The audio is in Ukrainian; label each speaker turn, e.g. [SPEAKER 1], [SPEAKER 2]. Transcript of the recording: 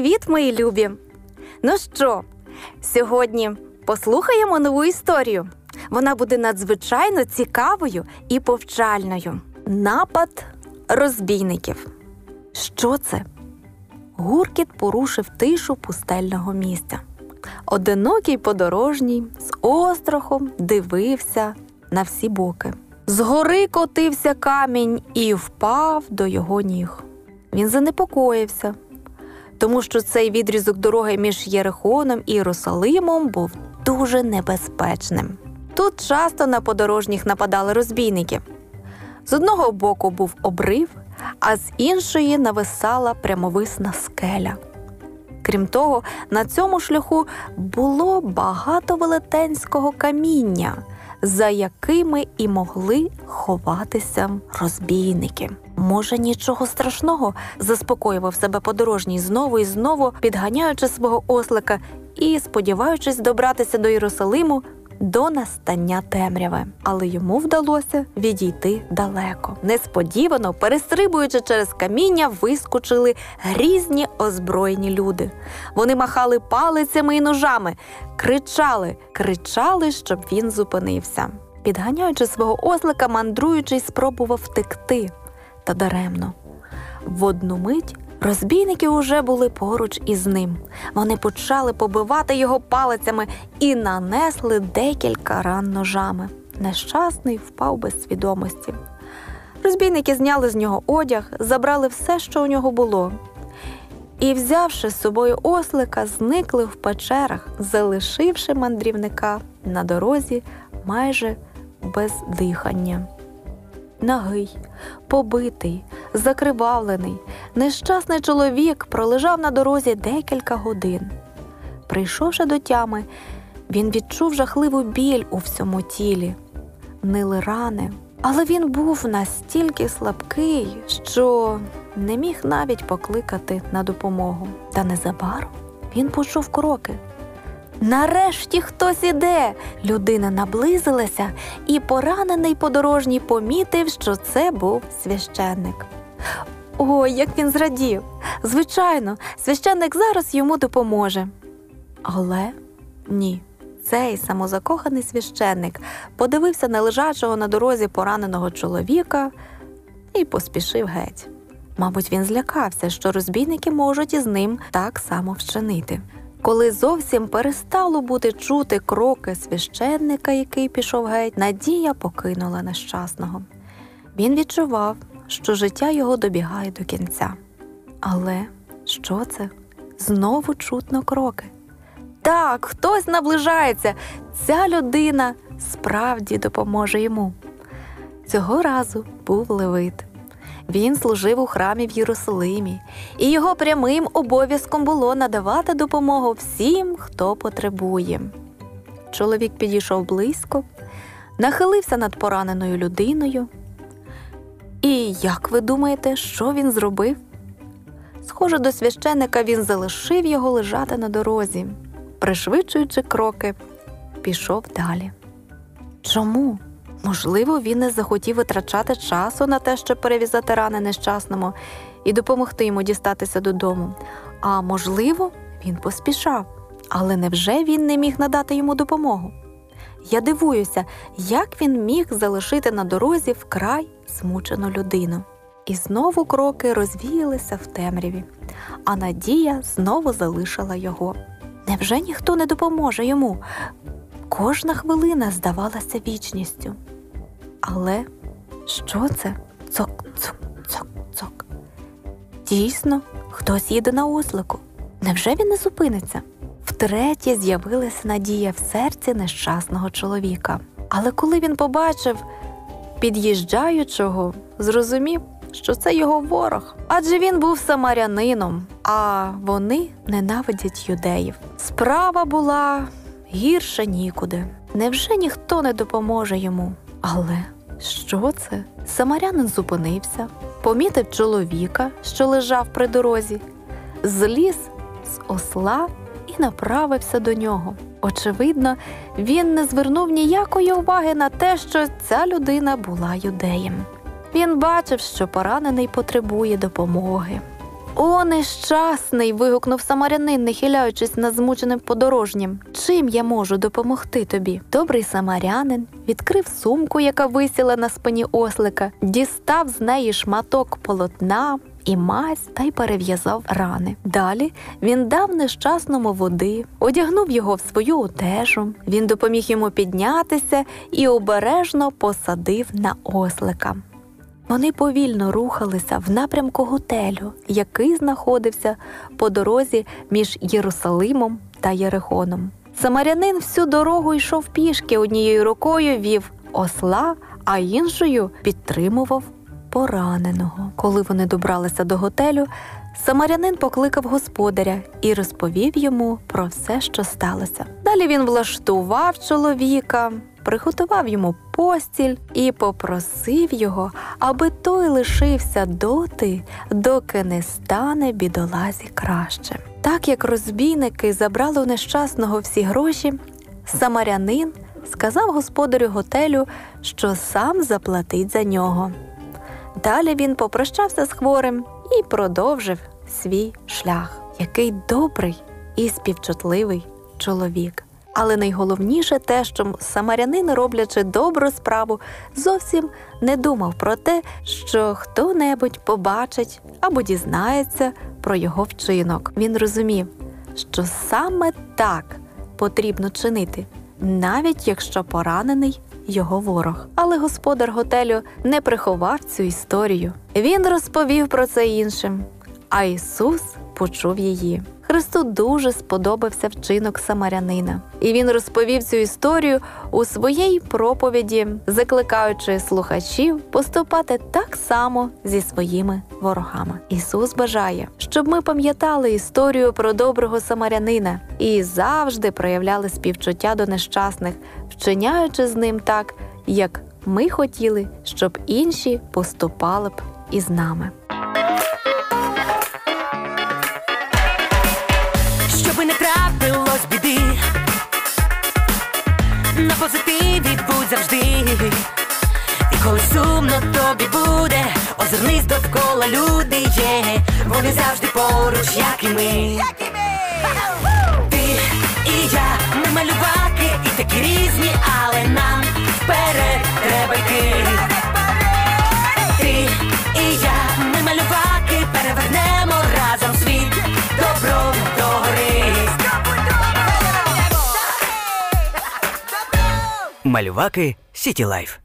[SPEAKER 1] Привіт, мої любі! Ну що, сьогодні послухаємо нову історію. Вона буде надзвичайно цікавою і повчальною. Напад розбійників. Що це? Гуркіт порушив тишу пустельного місця. Одинокий подорожній з острахом дивився на всі боки. Згори котився камінь і впав до його ніг. Він занепокоївся, тому що цей відрізок дороги між Єрихоном і Єрусалимом був дуже небезпечним. Тут часто на подорожніх нападали розбійники. З одного боку був обрив, а з іншої нависала прямовисна скеля. Крім того, на цьому шляху було багато велетенського каміння, за якими і могли ховатися розбійники. Може, нічого страшного, заспокоював себе подорожній знову і знову, підганяючи свого ослика і сподіваючись добратися до Єрусалиму до настання темряви, але йому вдалося відійти далеко. Несподівано, перестрибуючи через каміння, вискочили грізні озброєні люди. Вони махали палицями і ножами, кричали, кричали, щоб він зупинився. Підганяючи свого ослика, мандруючий спробував втекти та даремно. В одну мить розбійники уже були поруч із ним. Вони почали побивати його палицями і нанесли декілька ран ножами. Нещасний впав без свідомості. Розбійники зняли з нього одяг, забрали все, що у нього було. І, взявши з собою ослика, зникли в печерах, залишивши мандрівника на дорозі майже без дихання. Нагий, побитий, закривавлений, нещасний чоловік пролежав на дорозі декілька годин. Прийшовши до тями, він відчув жахливу біль у всьому тілі, нили рани, але він був настільки слабкий, що не міг навіть покликати на допомогу. Та незабаром він почув кроки. Нарешті хтось іде. Людина наблизилася, і поранений подорожній помітив, що це був священник. Ой, як він зрадів! Звичайно, священник зараз йому допоможе. Але ні, цей самозакоханий священник подивився на лежачого на дорозі пораненого чоловіка і поспішив геть. Мабуть, він злякався, що розбійники можуть із ним так само вчинити. Коли зовсім перестало бути чути кроки священника, який пішов геть, Надія покинула нещасного. Він відчував, що життя його добігає до кінця. Але що це? Знову чутно кроки. Так, хтось наближається. Ця людина справді допоможе йому. Цього разу був Левит. Він служив у храмі в Єрусалимі, і його прямим обов'язком було надавати допомогу всім, хто потребує. Чоловік підійшов близько, нахилився над пораненою людиною. І як ви думаєте, що він зробив? Схоже до священика, він залишив його лежати на дорозі, пришвидшуючи кроки, пішов далі. Чому? Можливо, він не захотів витрачати часу на те, щоб перевізати рани нещасному і допомогти йому дістатися додому. А можливо, він поспішав, але невже він не міг надати йому допомогу? Я дивуюся, як він міг залишити на дорозі вкрай змучену людину. І знову кроки розвіялися в темряві, а Надія знову залишила його. Невже ніхто не допоможе йому? Кожна хвилина здавалася вічністю. Але що це? Цок, цок, цок, цок. Дійсно, хтось їде на ослику. Невже він не зупиниться? Втретє з'явилася надія в серці нещасного чоловіка. Але коли він побачив під'їжджаючого, зрозумів, що це його ворог, адже він був самарянином, а вони ненавидять юдеїв. Справа була гірше нікуди. Невже ніхто не допоможе йому? Але що це? Самарянин зупинився, помітив чоловіка, що лежав при дорозі, зліз з осла і направився до нього. Очевидно, він не звернув ніякої уваги на те, що ця людина була юдеєм. Він бачив, що поранений потребує допомоги. О, нещасний. вигукнув самарянин, не хиляючись над змученим подорожнім. Чим я можу допомогти тобі? Добрий самарянин відкрив сумку, яка висіла на спині ослика, дістав з неї шматок полотна. І мазь та й перев'язав рани. Далі він дав нещасному води, одягнув його в свою одежу. Він допоміг йому піднятися і обережно посадив на ослика. Вони повільно рухалися в напрямку готелю, який знаходився по дорозі між Єрусалимом та Єрихоном. Самарянин всю дорогу йшов пішки, однією рукою вів осла, а іншою підтримував пораненого. Коли вони добралися до готелю, самарянин покликав господаря і розповів йому про все, що сталося. Далі він влаштував чоловіка, приготував йому постіль і попросив його, аби той лишився доти, доки не стане бідолазі краще. Так як розбійники забрали у нещасного всі гроші, самарянин сказав господарю готелю, що сам заплатить за нього. Далі він попрощався з хворим і продовжив свій шлях, який добрий і співчутливий чоловік. Але найголовніше те, що самарянин, роблячи добру справу, зовсім не думав про те, що хто-небудь побачить або дізнається про його вчинок. Він розумів, що саме так потрібно чинити, навіть якщо поранений його ворог. Але господар готелю не приховав цю історію. Він розповів про це іншим, а Ісус почув її. Христу дуже сподобався вчинок самарянина, і він розповів цю історію у своїй проповіді, закликаючи слухачів поступати так само зі своїми ворогами. Ісус бажає, щоб ми пам'ятали історію про доброго самарянина і завжди проявляли співчуття до нещасних, вчиняючи з ним так, як ми хотіли, щоб інші поступали б із нами.
[SPEAKER 2] І коли сумно тобі буде, озирнись довкола люди є, вони завжди поруч, як і ми. Ти і я, ми малюваки, і такі різні, але нам вперед треба йти. Ти і я, ми малюваки, перевернемо разом світ добром догори. Малюваки City Life.